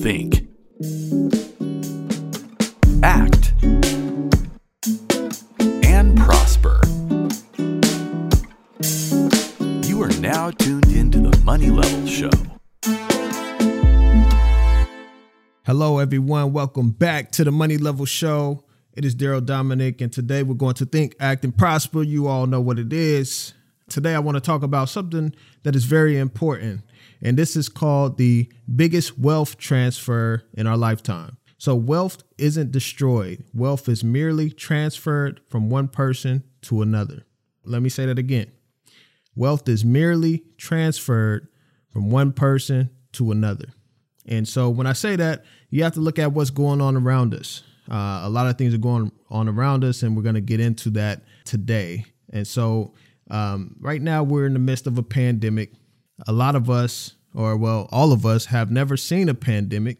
think, act, and prosper. You are now tuned into the Money Levels Show. Hello, everyone. Welcome back to the Money Levels Show. It is Darrell Dominic, and today we're going to think, act, and prosper. You all know what it is. Today, I want to talk about something that is very important, and this is called the biggest wealth transfer in our lifetime. So, wealth isn't destroyed, wealth is merely transferred from one person to another. Let me say that again wealth is merely transferred from one person to another. And so, when I say that, you have to look at what's going on around us. Uh, a lot of things are going on around us, and we're going to get into that today. And so, um, right now, we're in the midst of a pandemic. A lot of us, or well, all of us, have never seen a pandemic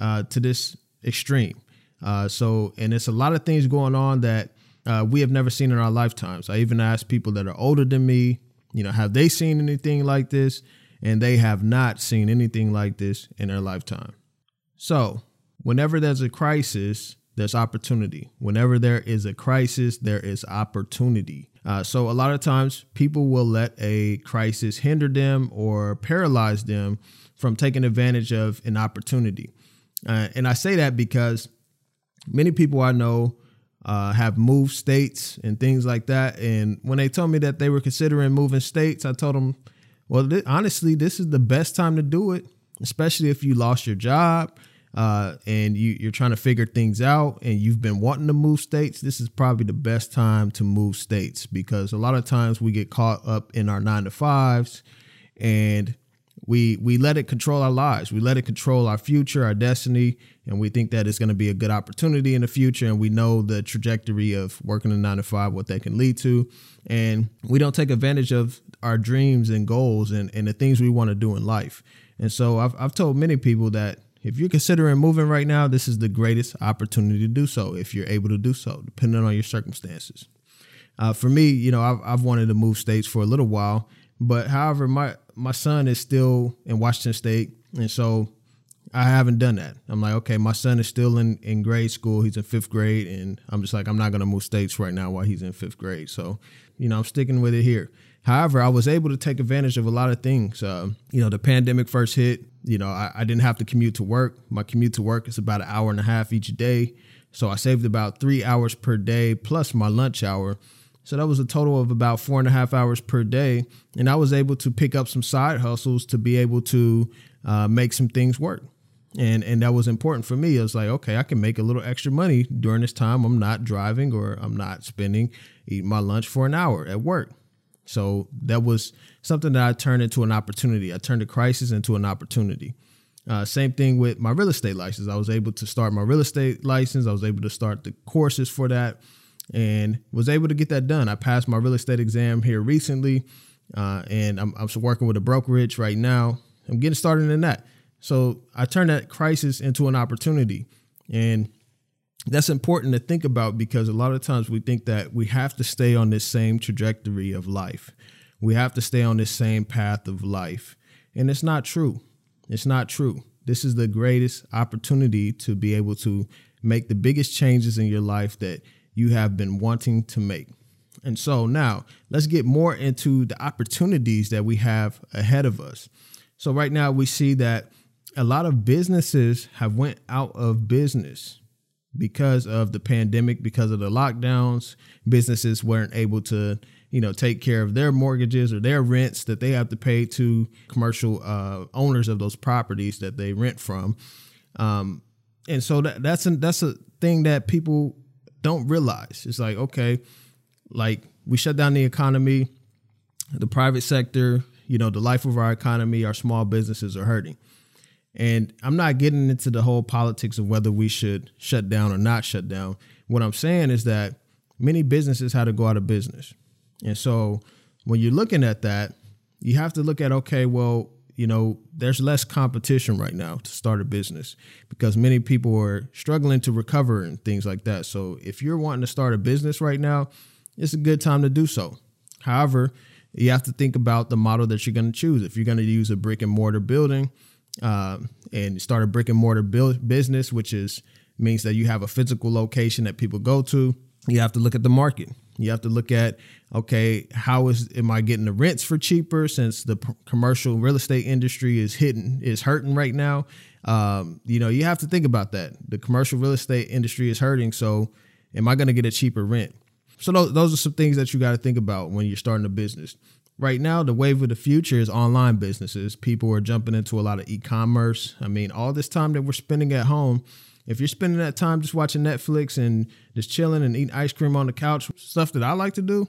uh, to this extreme. Uh, so, and it's a lot of things going on that uh, we have never seen in our lifetimes. I even asked people that are older than me, you know, have they seen anything like this? And they have not seen anything like this in their lifetime. So, whenever there's a crisis, there's opportunity. Whenever there is a crisis, there is opportunity. Uh, so, a lot of times people will let a crisis hinder them or paralyze them from taking advantage of an opportunity. Uh, and I say that because many people I know uh, have moved states and things like that. And when they told me that they were considering moving states, I told them, well, th- honestly, this is the best time to do it, especially if you lost your job uh, and you, you're trying to figure things out and you've been wanting to move states, this is probably the best time to move states because a lot of times we get caught up in our nine to fives and we we let it control our lives. We let it control our future, our destiny, and we think that it's going to be a good opportunity in the future. And we know the trajectory of working a nine to five, what that can lead to, and we don't take advantage of our dreams and goals and, and the things we want to do in life. And so I've I've told many people that if you're considering moving right now, this is the greatest opportunity to do so if you're able to do so, depending on your circumstances. Uh, for me, you know, I've, I've wanted to move states for a little while, but however, my my son is still in Washington State, and so I haven't done that. I'm like, okay, my son is still in in grade school. He's in fifth grade, and I'm just like, I'm not gonna move states right now while he's in fifth grade. So, you know, I'm sticking with it here. However, I was able to take advantage of a lot of things. Uh, you know, the pandemic first hit. You know, I, I didn't have to commute to work. My commute to work is about an hour and a half each day, so I saved about three hours per day plus my lunch hour. So that was a total of about four and a half hours per day. And I was able to pick up some side hustles to be able to uh, make some things work. And and that was important for me. I was like, okay, I can make a little extra money during this time. I'm not driving or I'm not spending eating my lunch for an hour at work. So that was something that I turned into an opportunity. I turned a crisis into an opportunity. Uh, same thing with my real estate license. I was able to start my real estate license. I was able to start the courses for that and was able to get that done. I passed my real estate exam here recently, uh, and I'm, I'm working with a brokerage right now. I'm getting started in that. So I turned that crisis into an opportunity. And that's important to think about because a lot of times we think that we have to stay on this same trajectory of life. We have to stay on this same path of life. And it's not true. It's not true. This is the greatest opportunity to be able to make the biggest changes in your life that you have been wanting to make. And so now let's get more into the opportunities that we have ahead of us. So right now we see that a lot of businesses have went out of business because of the pandemic, because of the lockdowns. Businesses weren't able to, you know, take care of their mortgages or their rents that they have to pay to commercial uh, owners of those properties that they rent from. Um, and so that, that's a, that's a thing that people don't realize. It's like, okay, like we shut down the economy, the private sector, you know, the life of our economy, our small businesses are hurting. And I'm not getting into the whole politics of whether we should shut down or not shut down. What I'm saying is that many businesses had to go out of business. And so when you're looking at that, you have to look at, okay, well, you know, there's less competition right now to start a business because many people are struggling to recover and things like that. So if you're wanting to start a business right now, it's a good time to do so. However, you have to think about the model that you're going to choose. If you're going to use a brick and mortar building, um, and start a brick and mortar business, which is means that you have a physical location that people go to. You have to look at the market. You have to look at okay, how is am I getting the rents for cheaper since the p- commercial real estate industry is hitting is hurting right now. Um, you know, you have to think about that. The commercial real estate industry is hurting, so am I going to get a cheaper rent? So those are some things that you got to think about when you're starting a business. Right now, the wave of the future is online businesses. People are jumping into a lot of e-commerce. I mean, all this time that we're spending at home, if you're spending that time just watching Netflix and just chilling and eating ice cream on the couch, stuff that I like to do,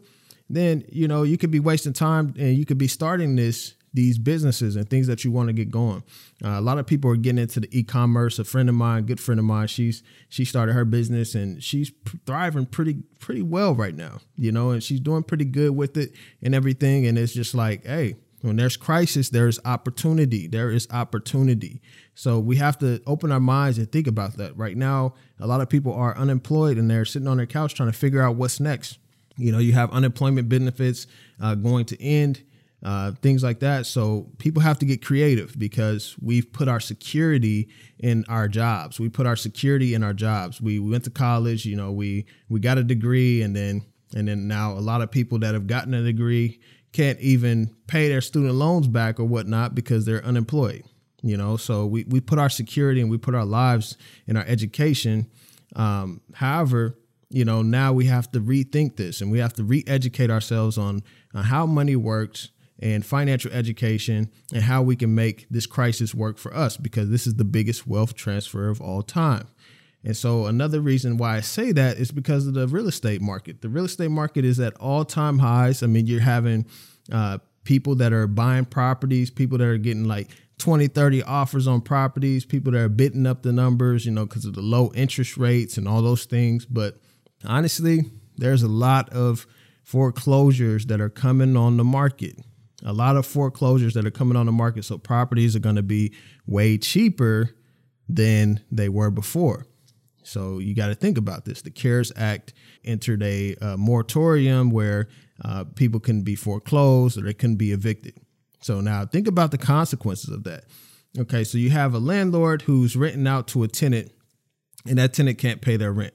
then you know you could be wasting time and you could be starting this these businesses and things that you want to get going. Uh, a lot of people are getting into the e-commerce. A friend of mine, good friend of mine, she's she started her business and she's thriving pretty pretty well right now. You know, and she's doing pretty good with it and everything. And it's just like, hey, when there's crisis, there's opportunity. There is opportunity. So we have to open our minds and think about that. Right now, a lot of people are unemployed and they're sitting on their couch trying to figure out what's next. You know, you have unemployment benefits uh, going to end, uh, things like that. So people have to get creative because we've put our security in our jobs. We put our security in our jobs. We, we went to college. You know, we we got a degree, and then and then now a lot of people that have gotten a degree can't even pay their student loans back or whatnot because they're unemployed. You know, so we we put our security and we put our lives in our education. Um, however, you know, now we have to rethink this and we have to re-educate ourselves on, on how money works and financial education and how we can make this crisis work for us because this is the biggest wealth transfer of all time. And so another reason why I say that is because of the real estate market. The real estate market is at all-time highs. I mean, you're having uh, people that are buying properties, people that are getting like 20, 30 offers on properties, people that are bidding up the numbers, you know, because of the low interest rates and all those things. But honestly, there's a lot of foreclosures that are coming on the market. A lot of foreclosures that are coming on the market. So properties are going to be way cheaper than they were before. So you got to think about this. The CARES Act entered a, a moratorium where uh, people can be foreclosed or they can be evicted. So now think about the consequences of that. Okay, so you have a landlord who's renting out to a tenant and that tenant can't pay their rent.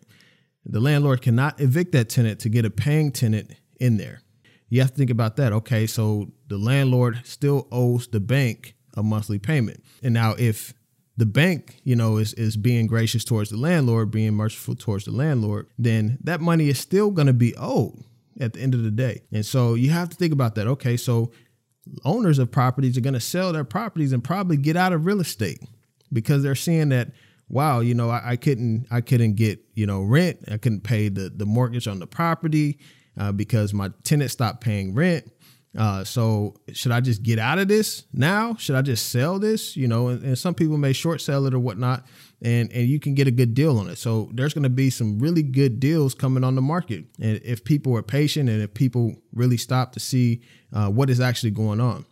The landlord cannot evict that tenant to get a paying tenant in there. You have to think about that. Okay, so the landlord still owes the bank a monthly payment. And now if the bank, you know, is is being gracious towards the landlord, being merciful towards the landlord, then that money is still going to be owed at the end of the day. And so you have to think about that. Okay, so owners of properties are going to sell their properties and probably get out of real estate because they're seeing that wow, you know, I, I, couldn't I couldn't get you know rent. I couldn't pay the the mortgage on the property uh, because my tenant stopped paying rent. Uh, so should I just get out of this now? Should I just sell this? You know, and, and, some people may short sell it or whatnot, and and you can get a good deal on it. So there's going to be some really good deals coming on the market, and if people are patient and if people really stop to see uh, what is actually going on.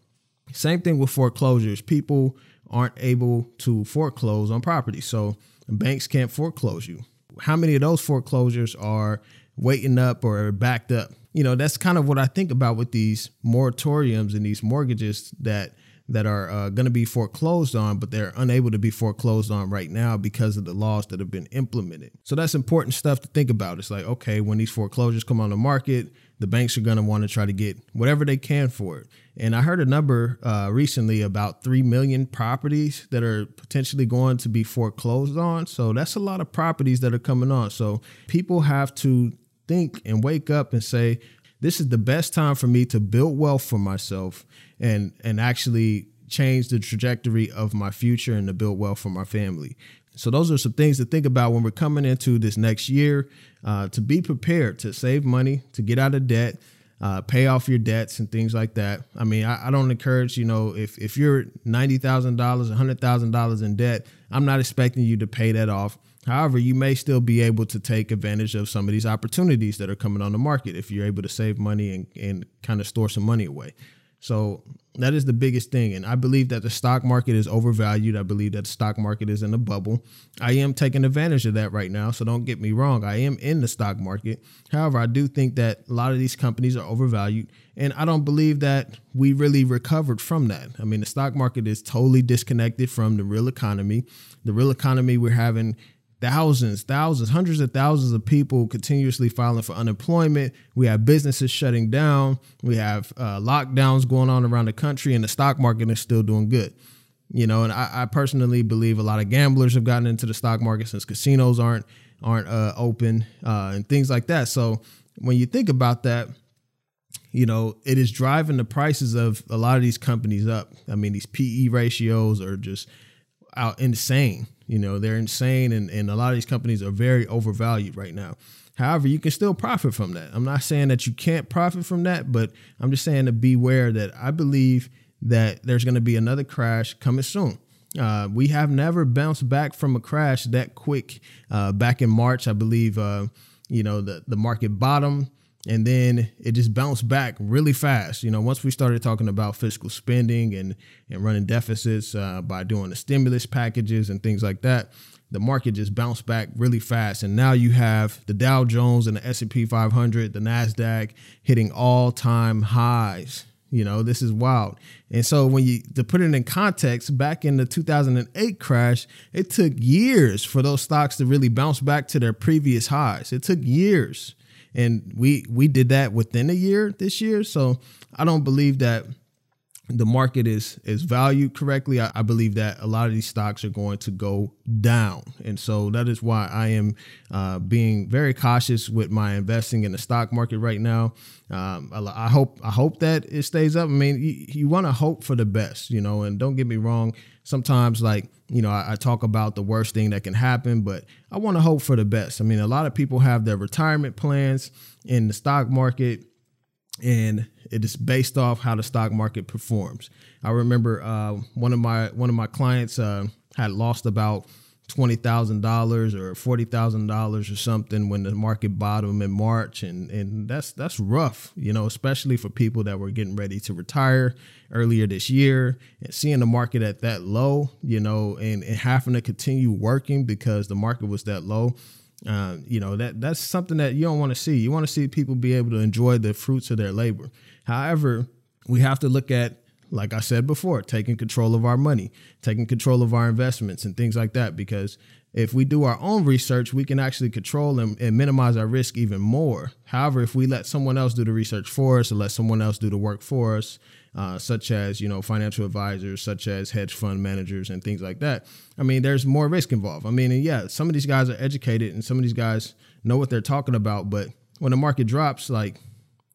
Same thing with foreclosures. People aren't able to foreclose on property. So banks can't foreclose you. How many of those foreclosures are waiting up or backed up? You know, that's kind of what I think about with these moratoriums and these mortgages that that are uh, going to be foreclosed on, but they're unable to be foreclosed on right now because of the laws that have been implemented. So that's important stuff to think about. It's like, okay, when these foreclosures come on the market, the banks are going to want to try to get whatever they can for it. And I heard a number uh, recently about 3 million properties that are potentially going to be foreclosed on. So that's a lot of properties that are coming on. So people have to think and wake up and say, this is the best time for me to build wealth for myself and and actually change the trajectory of my future and to build wealth for my family. So those are some things to think about when we're coming into this next year. Uh, to be prepared to save money, to get out of debt, uh, pay off your debts and things like that. I mean, I, I don't encourage you know if if you're ninety thousand dollars, hundred thousand dollars in debt, I'm not expecting you to pay that off. However, you may still be able to take advantage of some of these opportunities that are coming on the market if you're able to save money and, and kind of store some money away. So that is the biggest thing. And I believe that the stock market is overvalued. I believe that the stock market is in a bubble. I am taking advantage of that right now. So don't get me wrong. I am in the stock market. However, I do think that a lot of these companies are overvalued. And I don't believe that we really recovered from that. I mean, the stock market is totally disconnected from the real economy. The real economy, we're having thousands, thousands, hundreds of thousands of people continuously filing for unemployment. We have businesses shutting down. We have uh, lockdowns going on around the country, and the stock market is still doing good. You know, and I, I, personally believe a lot of gamblers have gotten into the stock market since casinos aren't aren't uh, open uh, and things like that. So when you think about that, you know, it is driving the prices of a lot of these companies up. I mean, these PE ratios are just out insane. You know, they're insane, and, and a lot of these companies are very overvalued right now. However, you can still profit from that. I'm not saying that you can't profit from that, but I'm just saying to beware that I believe that there's going to be another crash coming soon. Uh, we have never bounced back from a crash that quick. Uh, back in March, I believe, uh, you know, the, the market bottom and then it just bounced back really fast. You know, once we started talking about fiscal spending and and running deficits uh, by doing the stimulus packages and things like that, the market just bounced back really fast. And now you have the Dow Jones and the S and P 500, the Nasdaq hitting all time highs. You know, this is wild. And so when you to put it in context, back in the 2008 crash, it took years for those stocks to really bounce back to their previous highs. It took years and we we did that within a year this year. So I don't believe that the market is is valued correctly. I, I, believe that a lot of these stocks are going to go down, and so that is why I am uh, being very cautious with my investing in the stock market right now. Um, I, I, hope I hope that it stays up. I mean, you, you want to hope for the best, you know. And don't get me wrong. Sometimes, like you know, I, I talk about the worst thing that can happen, but I want to hope for the best. I mean, a lot of people have their retirement plans in the stock market and it is based off how the stock market performs. I remember uh, one of my one of my clients uh, had lost about twenty thousand dollars or forty thousand dollars or something when the market bottomed in March, and and that's that's rough, you know, especially for people that were getting ready to retire earlier this year and seeing the market at that low, you know, and, and having to continue working because the market was that low uh, you know that that's something that you don't want to see. You want to see people be able to enjoy the fruits of their labor. However, we have to look at, like I said before, taking control of our money, taking control of our investments, and things like that. Because if we do our own research, we can actually control and, and minimize our risk even more. However, if we let someone else do the research for us, or let someone else do the work for us, uh, such as you know financial advisors, such as hedge fund managers, and things like that. I mean, there's more risk involved. I mean, yeah, some of these guys are educated, and some of these guys know what they're talking about. But when the market drops, like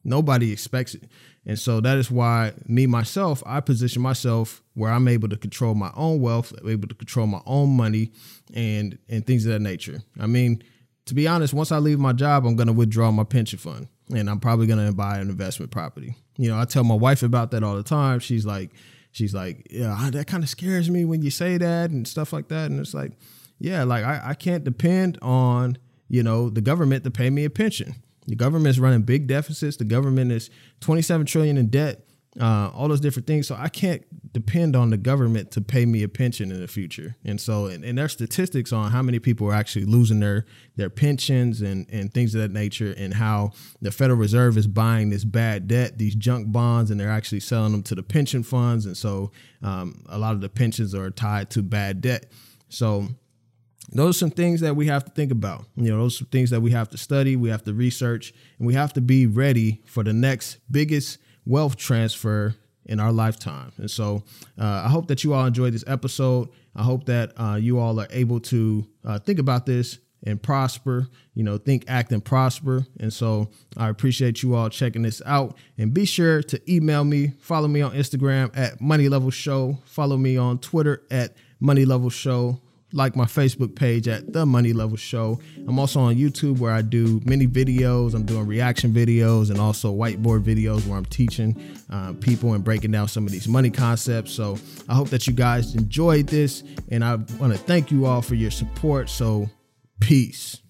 nobody expects it, and so that is why me myself, I position myself where I'm able to control my own wealth, able to control my own money, and and things of that nature. I mean, to be honest, once I leave my job, I'm going to withdraw my pension fund, and I'm probably going to buy an investment property. You know, I tell my wife about that all the time. She's like, she's like, yeah, that kind of scares me when you say that and stuff like that. And it's like, yeah, like I, I can't depend on, you know, the government to pay me a pension. The government is running big deficits. The government is 27 trillion in debt uh, all those different things. So I can't depend on the government to pay me a pension in the future. And so, and, and there's statistics on how many people are actually losing their their pensions and and things of that nature, and how the Federal Reserve is buying this bad debt, these junk bonds, and they're actually selling them to the pension funds. And so, um, a lot of the pensions are tied to bad debt. So those are some things that we have to think about. You know, those are things that we have to study, we have to research, and we have to be ready for the next biggest wealth transfer in our lifetime. And so uh, I hope that you all enjoyed this episode. I hope that uh, you all are able to uh, think about this and prosper, you know, think, act, and prosper. And so I appreciate you all checking this out. And be sure to email me, follow me on Instagram at Money Levels Show, follow me on Twitter at Money Levels Show like my Facebook page at The Money Levels Show. I'm also on YouTube where I do many videos. I'm doing reaction videos and also whiteboard videos where I'm teaching uh, people and breaking down some of these money concepts. So I hope that you guys enjoyed this and I want to thank you all for your support. So peace.